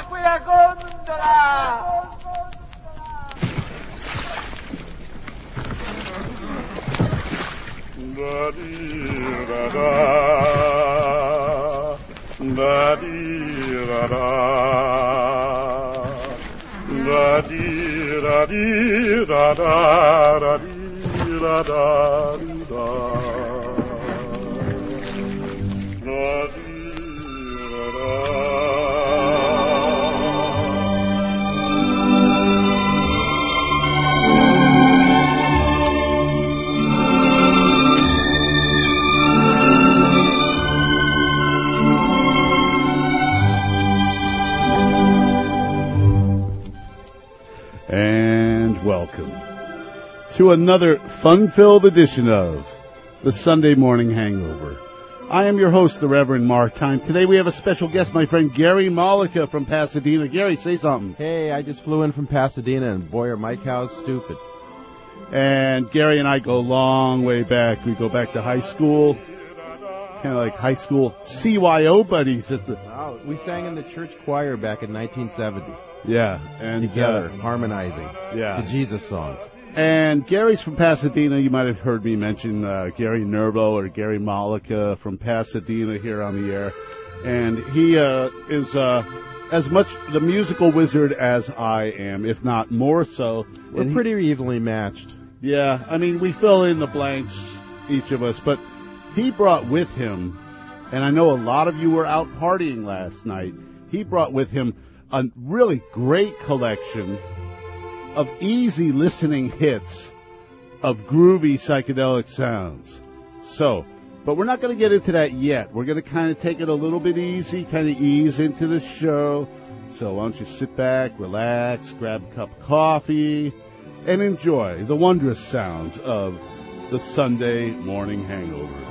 acquia gondola! Da dee da da, da dee da da, da dee da dee da da, da dee da da dee da. Da to another fun-filled edition of the Sunday Morning Hangover. I am your host, the Reverend Mark Time. Today we have a special guest, my friend Gary Mollica from Pasadena. Gary, say something. Hey, I just flew in from Pasadena, and boy, are my cows stupid. And Gary and I go a long way back. We go back to high school, kind of like high school CYO buddies at the Wow, we sang in the church choir back in 1970 yeah, and together, uh, harmonizing yeah. the Jesus songs. And Gary's from Pasadena. You might have heard me mention uh, Gary Nervo or Gary Mollica from Pasadena here on the air. And he uh, is uh, as much the musical wizard as I am, if not more so. We're he- pretty evenly matched. yeah, I mean, we fill in the blanks, each of us, but he brought with him, and I know a lot of you were out partying last night, he brought with him a really great collection of easy listening hits of groovy psychedelic sounds. So, but we're not going to get into that yet. We're going to kind of take it a little bit easy, kind of ease into the show. So why don't you sit back, relax, grab a cup of coffee, and enjoy the wondrous sounds of the Sunday morning hangover.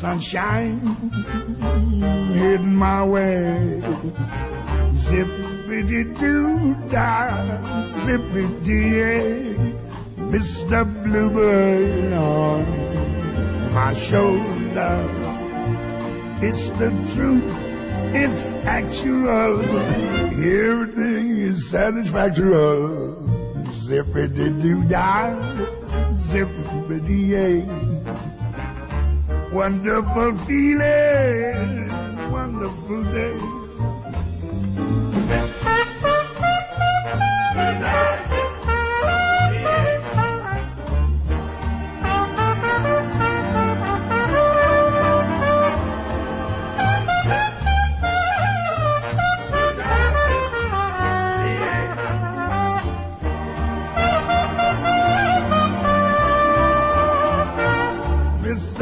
Sunshine heading my way. Zippity doo da, zippity. Mr. Bluebird on my shoulder. It's the truth. It's actual. Everything is satisfactory. Zippity doo dah, zippity yay. Wonderful feeling, wonderful day.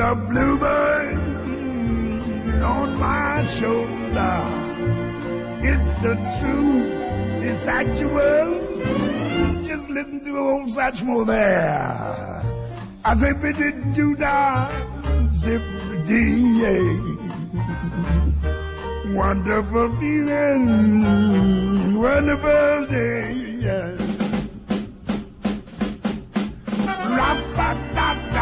Mr. Bluebird on my shoulder. It's the truth, it's actual. Just listen to old Satchmo there. I say, biddy doo da, zippity yay. Wonderful feeling, wonderful day, yes. Yeah,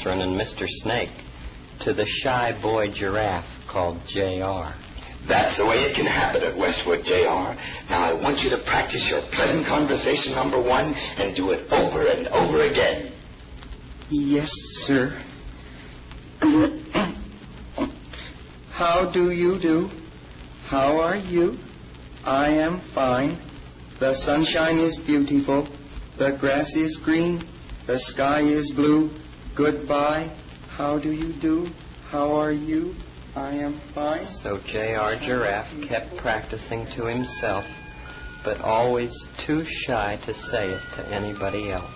Catherine and Mr. Snake to the shy boy giraffe called J.R. That's the way it can happen at Westwood, J.R. Now I want you to practice your pleasant conversation number one and do it over and over again. Yes, sir. How do you do? How are you? I am fine. The sunshine is beautiful. The grass is green. The sky is blue. Goodbye. How do you do? How are you? I am fine. So J.R. Giraffe kept practicing to himself, but always too shy to say it to anybody else.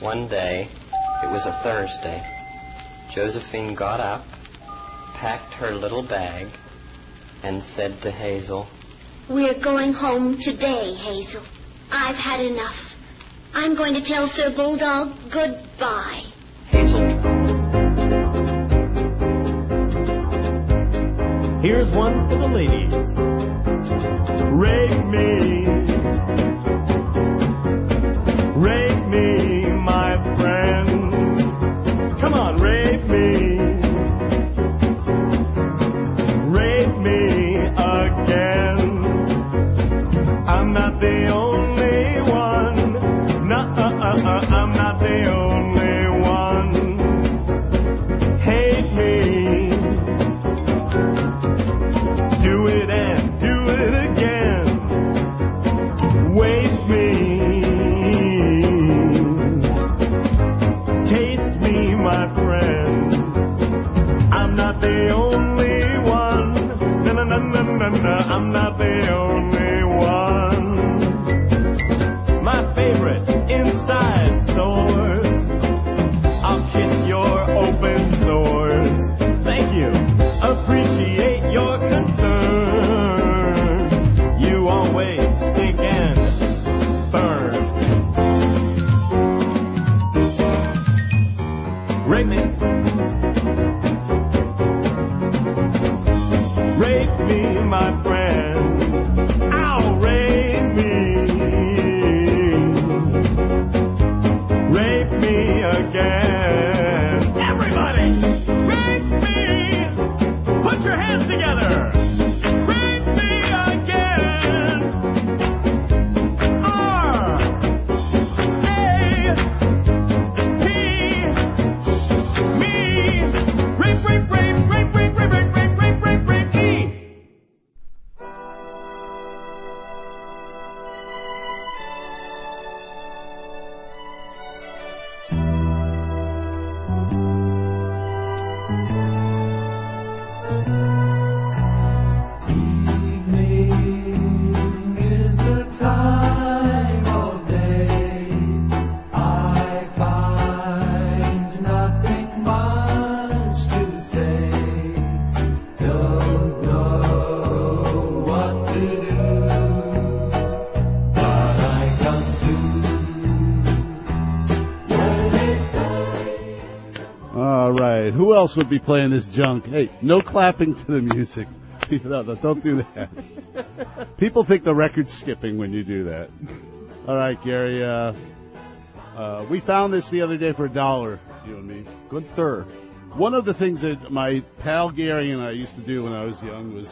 One day, it was a Thursday, Josephine got up, packed her little bag, and said to Hazel, We're going home today, Hazel. I've had enough. I'm going to tell Sir Bulldog goodbye. Here's one for the ladies. Rake me else would be playing this junk? Hey, no clapping to the music. No, no, don't do that. People think the record's skipping when you do that. All right, Gary. Uh, uh, we found this the other day for a dollar, you and me. Gunther. One of the things that my pal Gary and I used to do when I was young was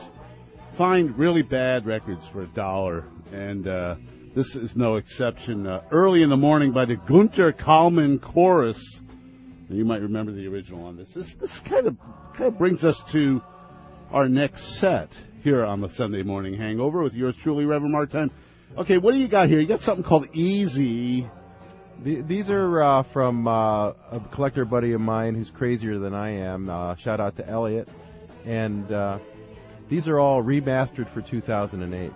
find really bad records for a dollar, and uh, this is no exception. Uh, Early in the Morning by the Gunter Kallmann Chorus. You might remember the original on this. This, this kind of kind of brings us to our next set here on the Sunday Morning Hangover with yours truly, Reverend Mark Time. Okay, what do you got here? You got something called Easy. The- These are uh, from uh, a collector buddy of mine who's crazier than I am. Uh, shout out to Elliot. And uh, these are all remastered for 2008.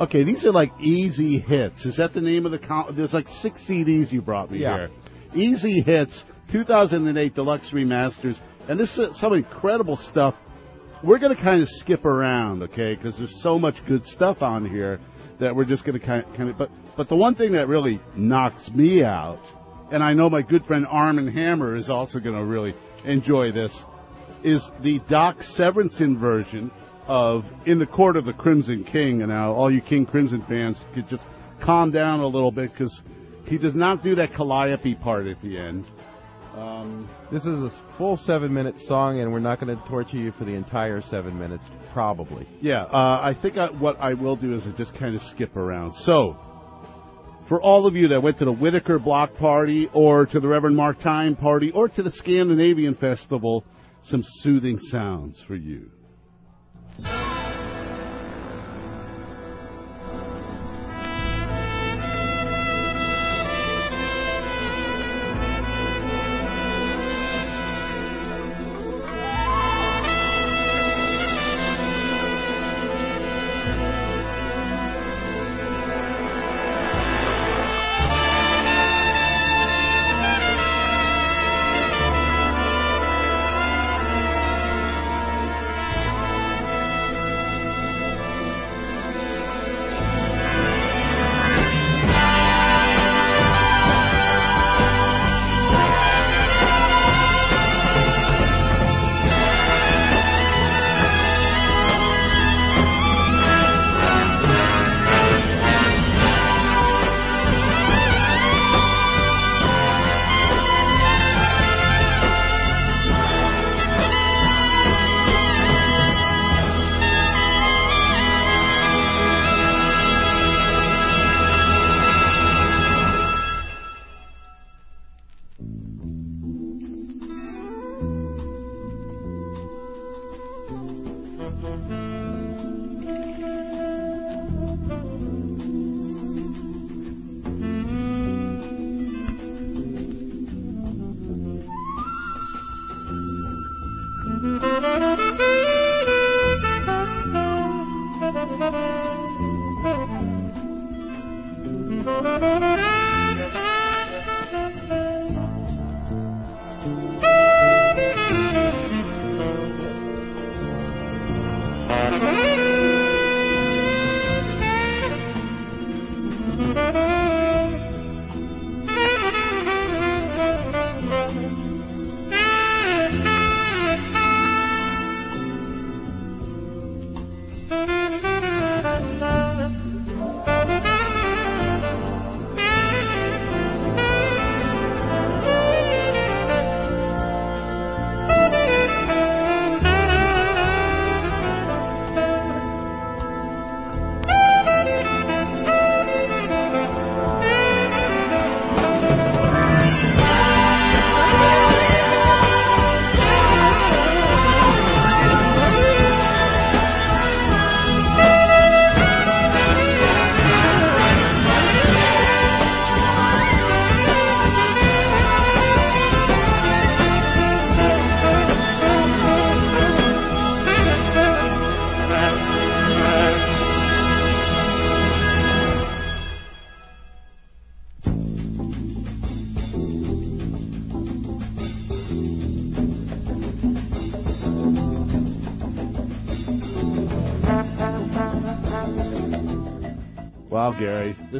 Okay, these are like easy hits. Is that the name of the count? There's like six CDs you brought me Yeah. here. Easy hits, 2008 deluxe remasters, and this is some incredible stuff. We're going to kind of skip around, okay? Because there's so much good stuff on here that we're just going to kind of, kind of. But but the one thing that really knocks me out, and I know my good friend Armin Hammer is also going to really enjoy this, is the Doc Severinsen version of In the Court of the Crimson King. And now all you King Crimson fans could just calm down a little bit because he does not do that Calliope part at the end. Um, This is a full seven minute song, and we're not going to torture you for the entire seven minutes, probably. yeah, uh, I think I, what I will do is I just kind of skip around. So, for all of you that went to the Whiteaker Block Party, or to the Reverend Mark Time Party, or to the Scandinavian Festival, some soothing sounds for you.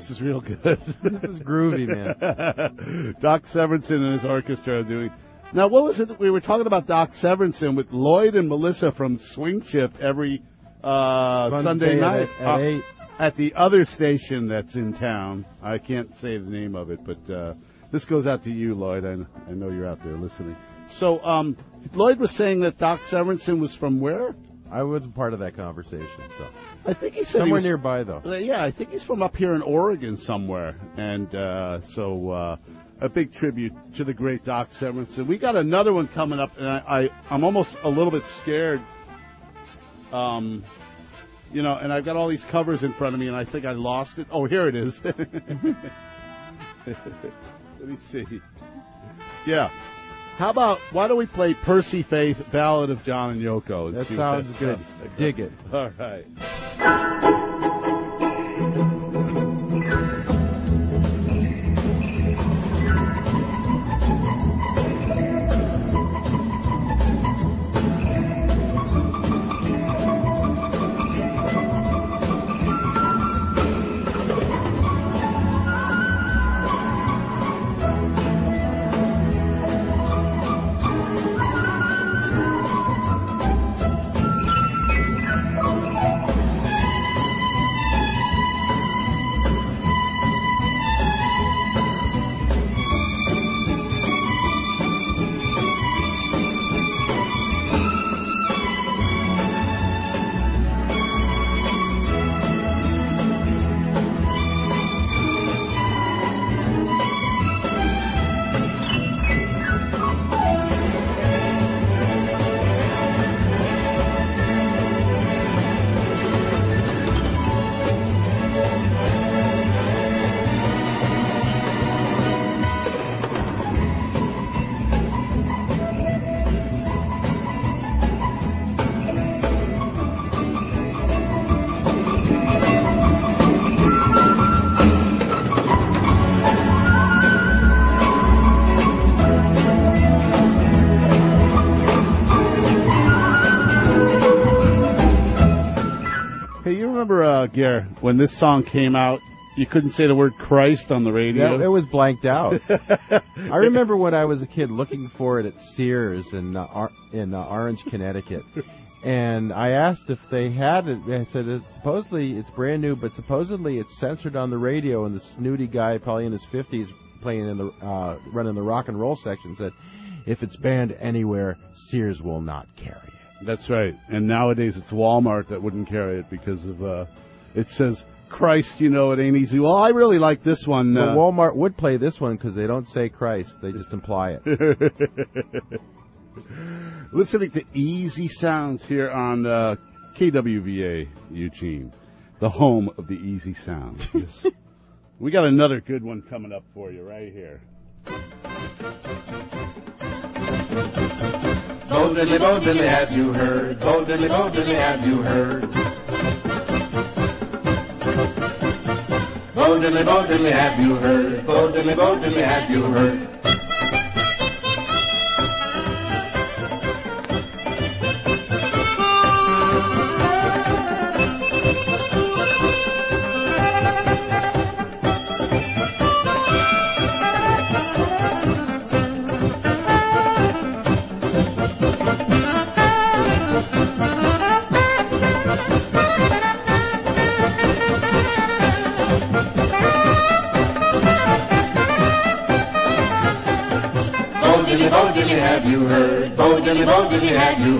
This is real good. This is groovy, man. Doc Severinsen and his orchestra are doing. Now, what was it that we were talking about? Doc Severinsen with Lloyd and Melissa from Swing Shift every uh, Sunday Sunday at night eight- at uh, eight. at the other station that's in town. I can't say the name of it, but uh, this goes out to you, Lloyd. I, I know you're out there listening. So, um, Lloyd was saying that Doc Severinsen was from where? I wasn't part of that conversation, so I think he said he somewhere was- nearby though. Uh, yeah, I think he's from up here in Oregon somewhere, and uh, so uh, a big tribute to the great Doc Severinsen. We got another one coming up, and I, I I'm almost a little bit scared. Um, you know, and I've got all these covers in front of me, and I think I lost it. Oh, here it is. Let me see. Yeah. How about why don't we play Percy Faith, Ballad of John and Yoko? and That sounds good. sounds like. Dig it. All right. Uh, when this song came out, you couldn't say the word Christ on the radio? Yeah, it was blanked out. I remember when I was a kid looking for it at Sears in uh, Ar- in uh, Orange, Connecticut, and I asked if they had it. I said it's supposedly it's brand new, but supposedly it's censored on the radio. And the snooty guy, probably in his fifties, playing in the uh, running the rock and roll section, said, "If it's banned anywhere, Sears will not carry it." That's right. And nowadays it's Walmart that wouldn't carry it because of, uh, it says, Christ, you know, it ain't easy. Well, I really like this one. But Uh, Walmart would play this one because they don't say Christ; they just imply it. Listening to Easy Sounds here on uh, KWVA Eugene, the home of the Easy Sounds. Yes. we got another good one coming up for you right here. Bo diddly bo diddly, have you heard? Bo diddly bo diddly, have you heard? Bo diddly bo diddly, have you heard? Bo diddly bo diddly, have you heard? Heard? Bo diddly bo diddly, have you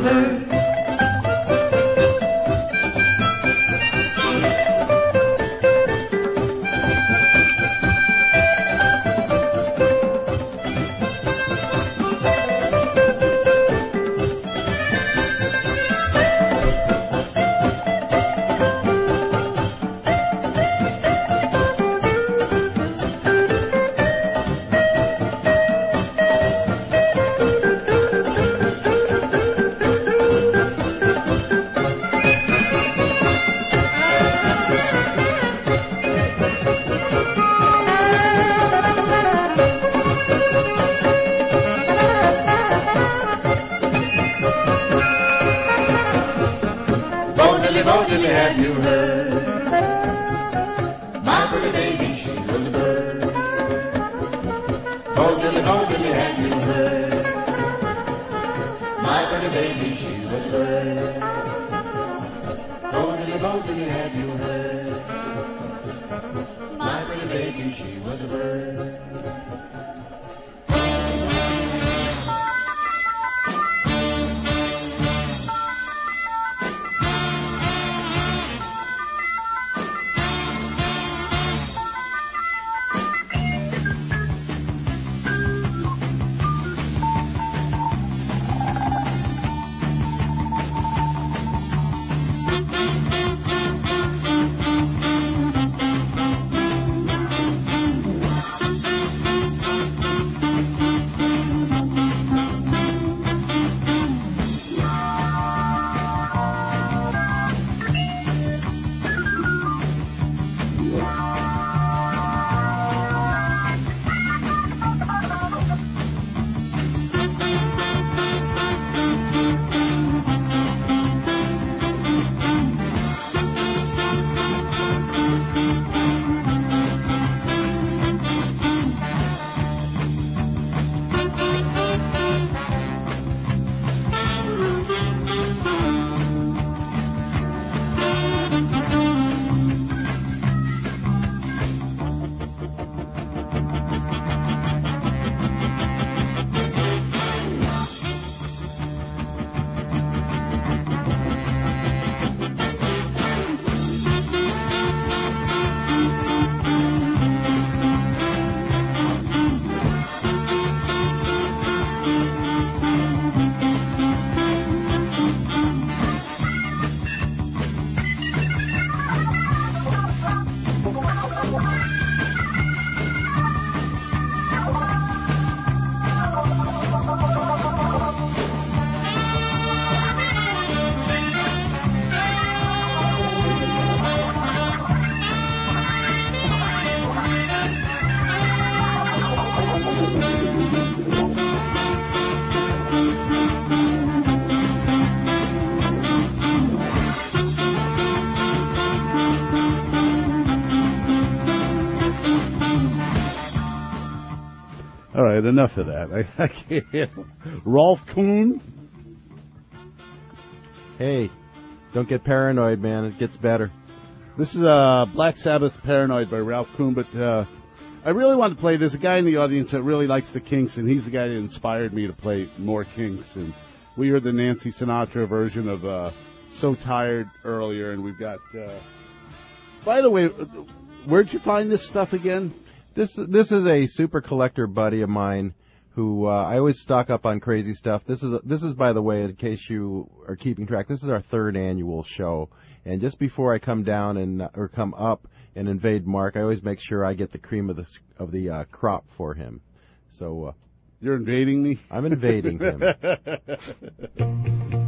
Enough of that. I, I can't. Rolf Kuhn. Hey, don't get paranoid, man. It gets better. This is uh, Black Sabbath Paranoid by Ralph Kuhn, but uh, I really want to play. There's a guy in the audience that really likes the Kinks, and he's the guy that inspired me to play more Kinks. And we heard the Nancy Sinatra version of uh, So Tired earlier, and we've got. Uh, by the way, where'd you find this stuff again? This this is a super collector buddy of mine who uh, I always stock up on crazy stuff. This is this is by the way, in case you are keeping track, this is our third annual show. And just before I come down and or come up and invade Mark, I always make sure I get the cream of the of the uh, crop for him. So uh, you're invading me. I'm invading him.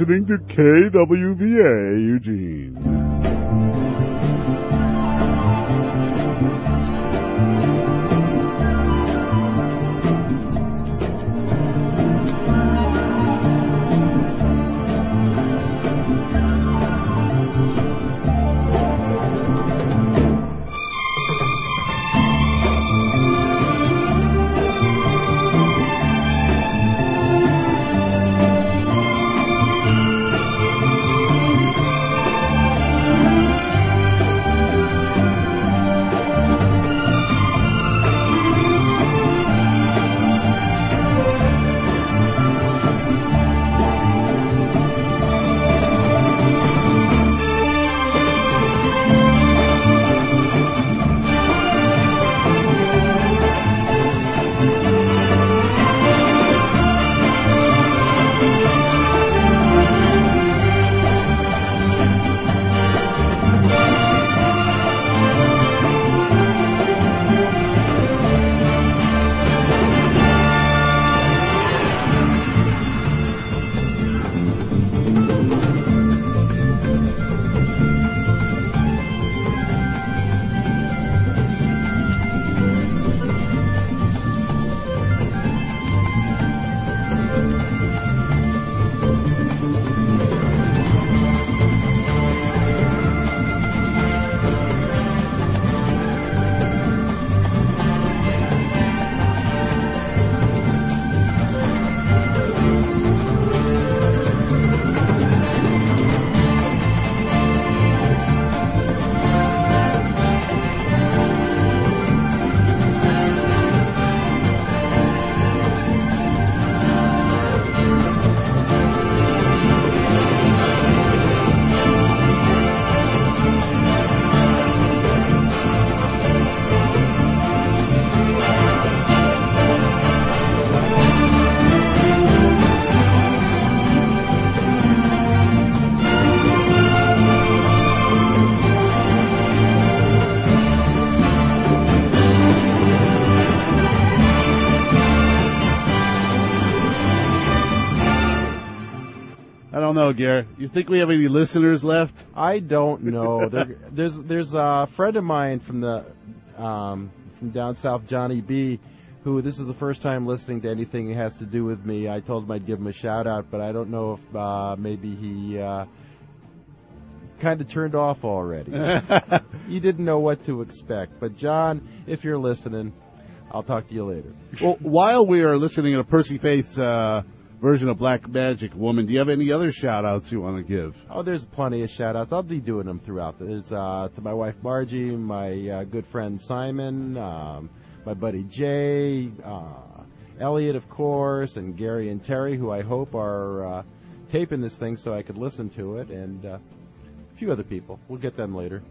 listening to KWVA Eugene. Know. You think we have any listeners left? I don't know. there, there's there's a friend of mine from the um, from down south, Johnny B, who this is the first time listening to anything that has to do with me. I told him I'd give him a shout out, but I don't know if uh, maybe he uh, kind of turned off already. he didn't know what to expect. But John, if you're listening, I'll talk to you later. well, while we are listening to Percy Faith's uh, version of Black Magic Woman, do you have any other shout outs you want to give? Oh, there's plenty of shout outs. I'll be doing them throughout. There's uh, to my wife Margie, my uh, good friend Simon, um, my buddy Jay, uh, Elliot, of course, and Gary and Terry, who I hope are uh, taping this thing so I could listen to it, and uh, a few other people. We'll get them later.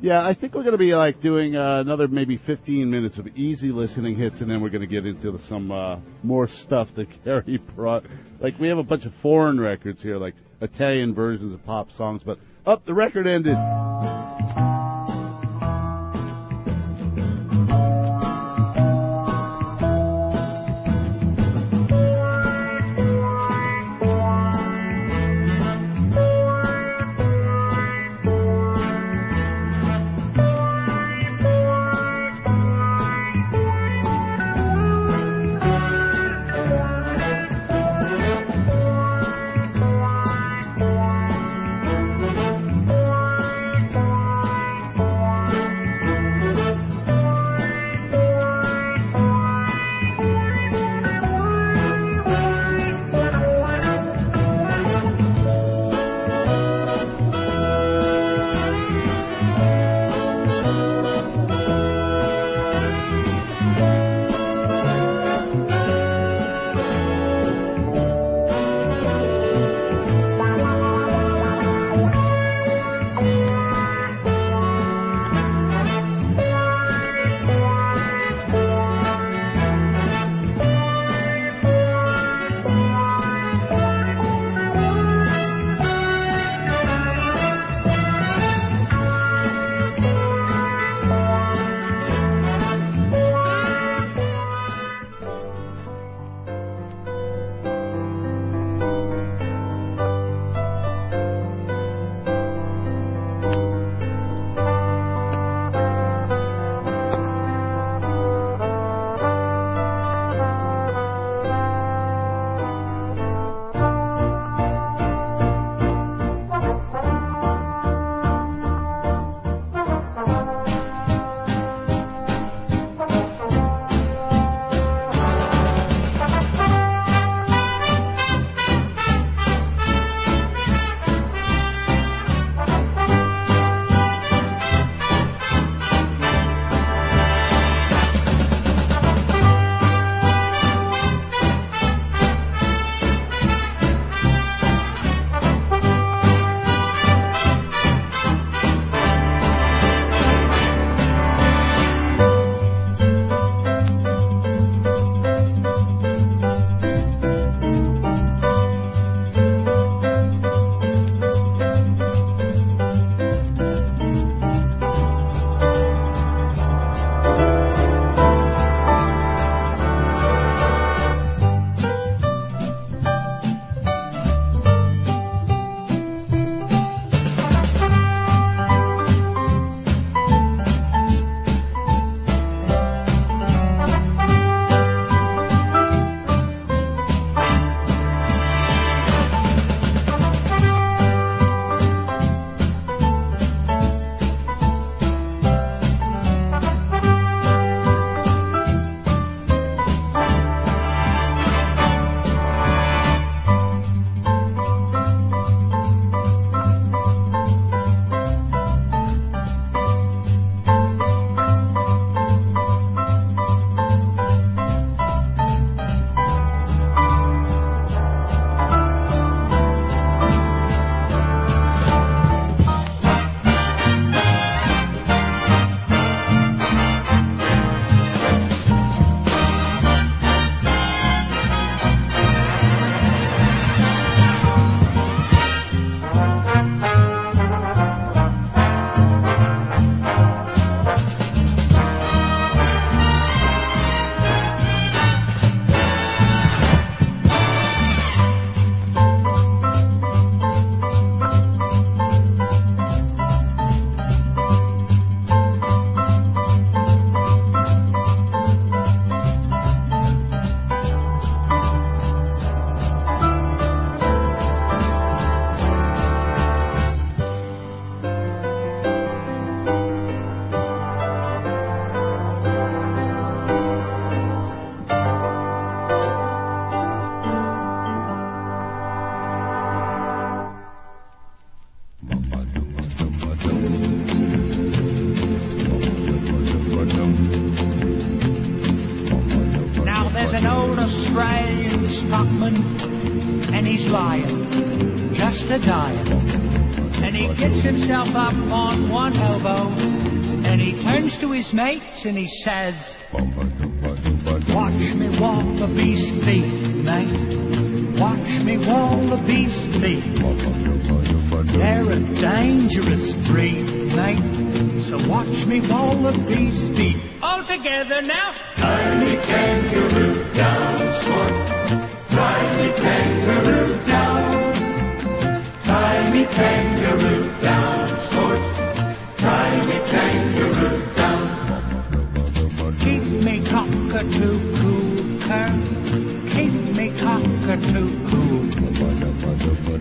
Yeah, I think we're going to be like doing uh, another maybe 15 minutes of easy listening hits, and then we're going to get into some uh, more stuff that Gary brought. Like we have a bunch of foreign records here, like Italian versions of pop songs. But up, the record ended. Australian stockman, and he's lying, just a dying. And he gets himself up on one elbow, and he turns to his mates and he says, Watch me walk the beast feet, mate. Watch me walk the beast. They're a dangerous breed, mate. So watch me walk the beast. All together now. Tiny kangaroo down, sport. Tiny kangaroo down. Tiny kangaroo down, sport. Tiny kangaroo down. Keep me cockatoo cockatoo cool.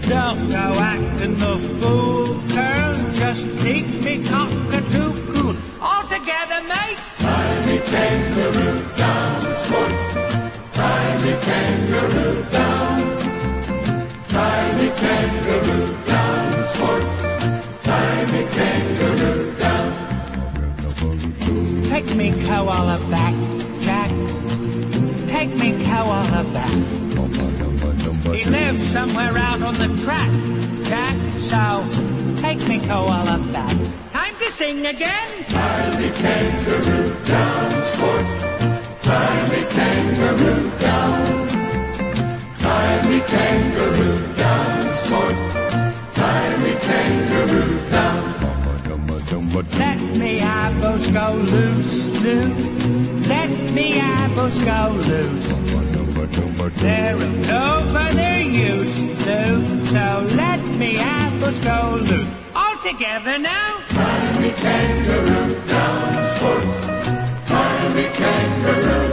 Don't go acting the fool, Kurt. Just keep me cockatoo cool. All together, mate. Tiny kangaroo down, sport. Tiny kangaroo down. Tiny kangaroo down, sport. Tiny kangaroo down. Take me koala back, Jack. Take me koala back. He lives somewhere out on the track, Jack. So take me koala back. Time to sing again. Tiny kangaroo down, sport. Tiny kangaroo down. Tiny kangaroo down, sport. Tiny kangaroo down. Let me eyeballs go loose, loose. Let me eyeballs go loose. They're of no further use, loose. So let me eyeballs go loose. All together now. Tiny kangaroo down, sport. Tiny kangaroo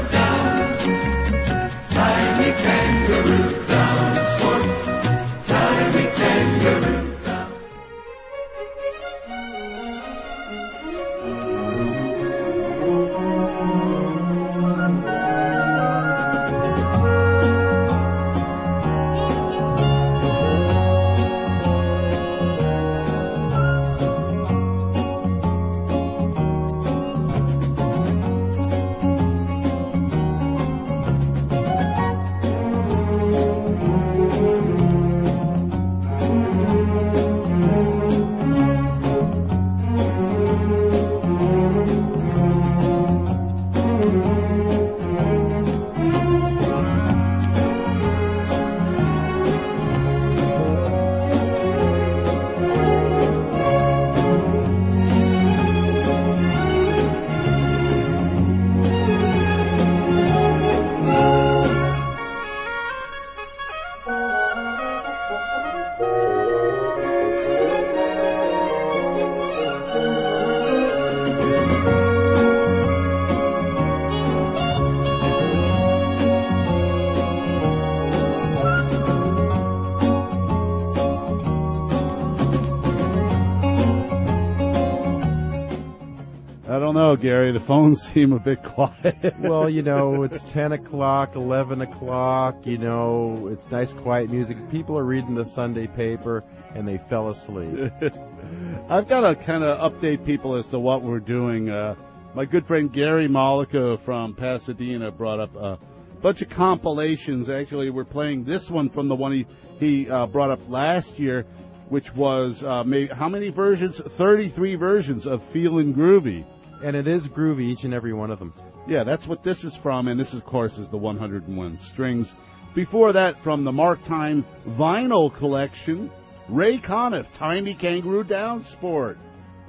Gary. The phones seem a bit quiet. well, you know, it's 10 o'clock, 11 o'clock, you know, it's nice quiet music. People are reading the Sunday paper and they fell asleep. I've got to kind of update people as to what we're doing. Uh, my good friend Gary Mollica from Pasadena brought up a bunch of compilations. Actually, we're playing this one from the one he, he uh, brought up last year, which was uh, maybe, how many versions? 33 versions of Feeling Groovy. And it is groovy, each and every one of them. Yeah, that's what this is from, and this, of course, is the 101 strings. Before that, from the Mark Time vinyl collection, Ray Conniff, Tie Me Kangaroo Down Sport.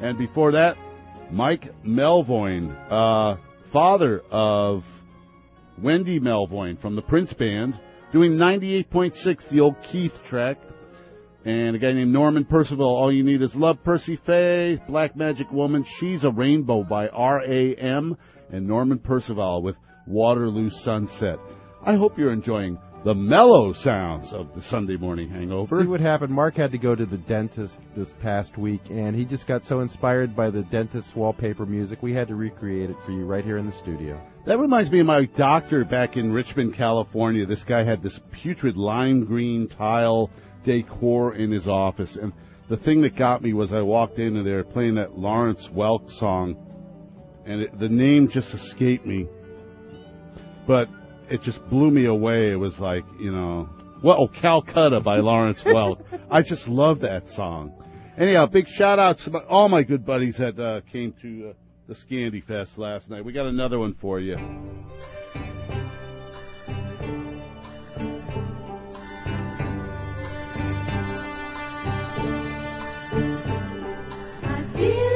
And before that, Mike Melvoin, uh, father of Wendy Melvoin from the Prince Band, doing 98.6, the old Keith track. And a guy named Norman Percival, All You Need Is Love, Percy Faith, Black Magic Woman, She's a Rainbow by R.A.M., and Norman Percival with Waterloo Sunset. I hope you're enjoying the mellow sounds of the Sunday morning hangover. See what happened? Marc had to go to the dentist this past week, and he just got so inspired by the dentist's wallpaper music, we had to recreate it for you right here in the studio. That reminds me of my doctor back in Richmond, California. This guy had this putrid lime green tile decor in his office. And the thing that got me was I walked into there playing that Lawrence Welk song, and it, the name just escaped me. But it just blew me away. It was like, you know, well, oh, Calcutta by Lawrence Welk. I just love that song. Anyhow, big shout out to my, all my good buddies that uh, came to uh, the Scandifest last night. We got another one for you. Feel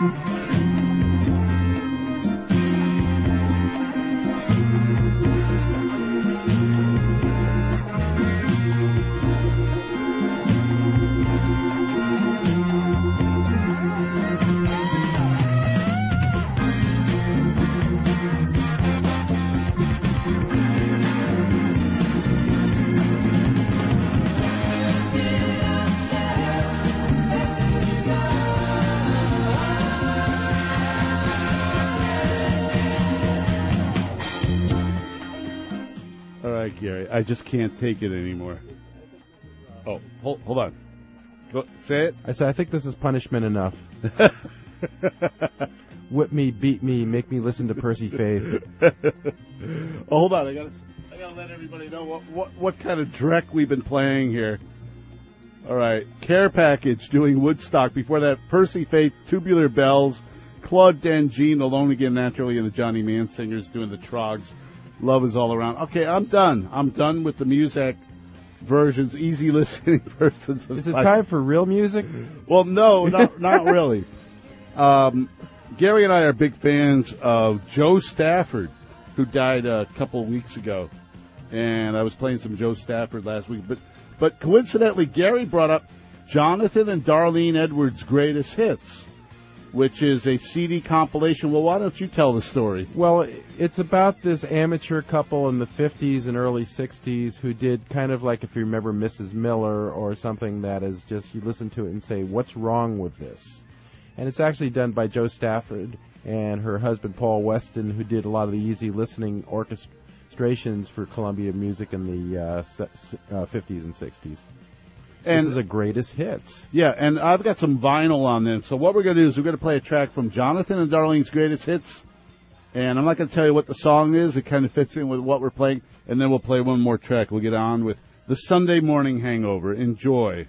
Mm-hmm. I just can't take it anymore. Oh, hold, hold on. Go, say it. I said, I think this is punishment enough. Whip me, beat me, make me listen to Percy Faith. oh, hold on. I gotta, I gotta let everybody know what, what, what kind of dreck we've been playing here. All right. Care Package doing Woodstock. Before that, Percy Faith, Tubular Bells, Claude Denjean, Alone Again Naturally, and the Johnny Man Singers doing the Troggs. Love is all around. Okay, I'm done. I'm done with the music versions, easy listening versions. Of Is it time for real music? Well, no, not, not really. Um, Gary and I are big fans of Jo Stafford, who died a couple of weeks ago, and I was playing some Jo Stafford last week. But but coincidentally, Gary brought up Jonathan and Darlene Edwards' greatest hits, which is a CD compilation. Well, why don't you tell the story? Well, it's about this amateur couple in the 50s and early 60s who did kind of like, if you remember, Mrs. Miller or something that is just, you listen to it and say, what's wrong with this? And it's actually done by Jo Stafford and her husband Paul Weston, who did a lot of the easy listening orchestrations for Columbia Music in the uh, se- uh, 50s and 60s. And- this is a greatest hits. Yeah, and I've got some vinyl on them. So what we're going to do is we're going to play a track from Jonathan and Darlene's greatest hits. And I'm not going to tell you what the song is. It kind of fits in with what we're playing. And then we'll play one more track. We'll get on with the Sunday Morning Hangover. Enjoy.